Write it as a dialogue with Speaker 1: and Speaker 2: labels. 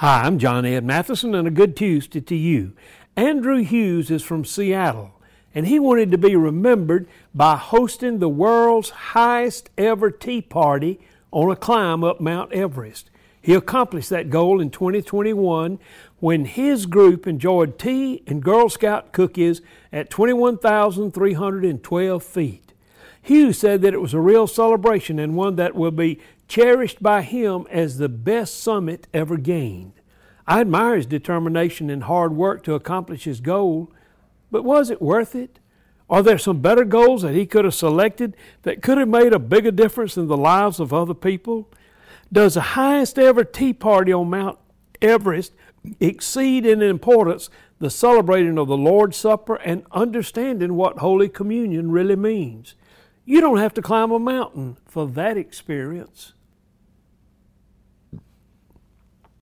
Speaker 1: Hi, I'm John Ed Mathison, and a good Tuesday to you. Andrew Hughes is from Seattle, and he wanted to be remembered by hosting the world's highest ever tea party on a climb up Mount Everest. He accomplished that goal in 2021 when his group enjoyed tea and Girl Scout cookies at 21,312 feet. Hughes said that it was a real celebration and one that will be cherished by him as the best summit ever gained. I admire his determination and hard work to accomplish his goal, but was it worth it? Are there some better goals that he could have selected that could have made a bigger difference in the lives of other people? Does the highest ever tea party on Mount Everest exceed in importance the celebrating of the Lord's Supper and understanding what Holy Communion really means? You don't have to climb a mountain for that experience.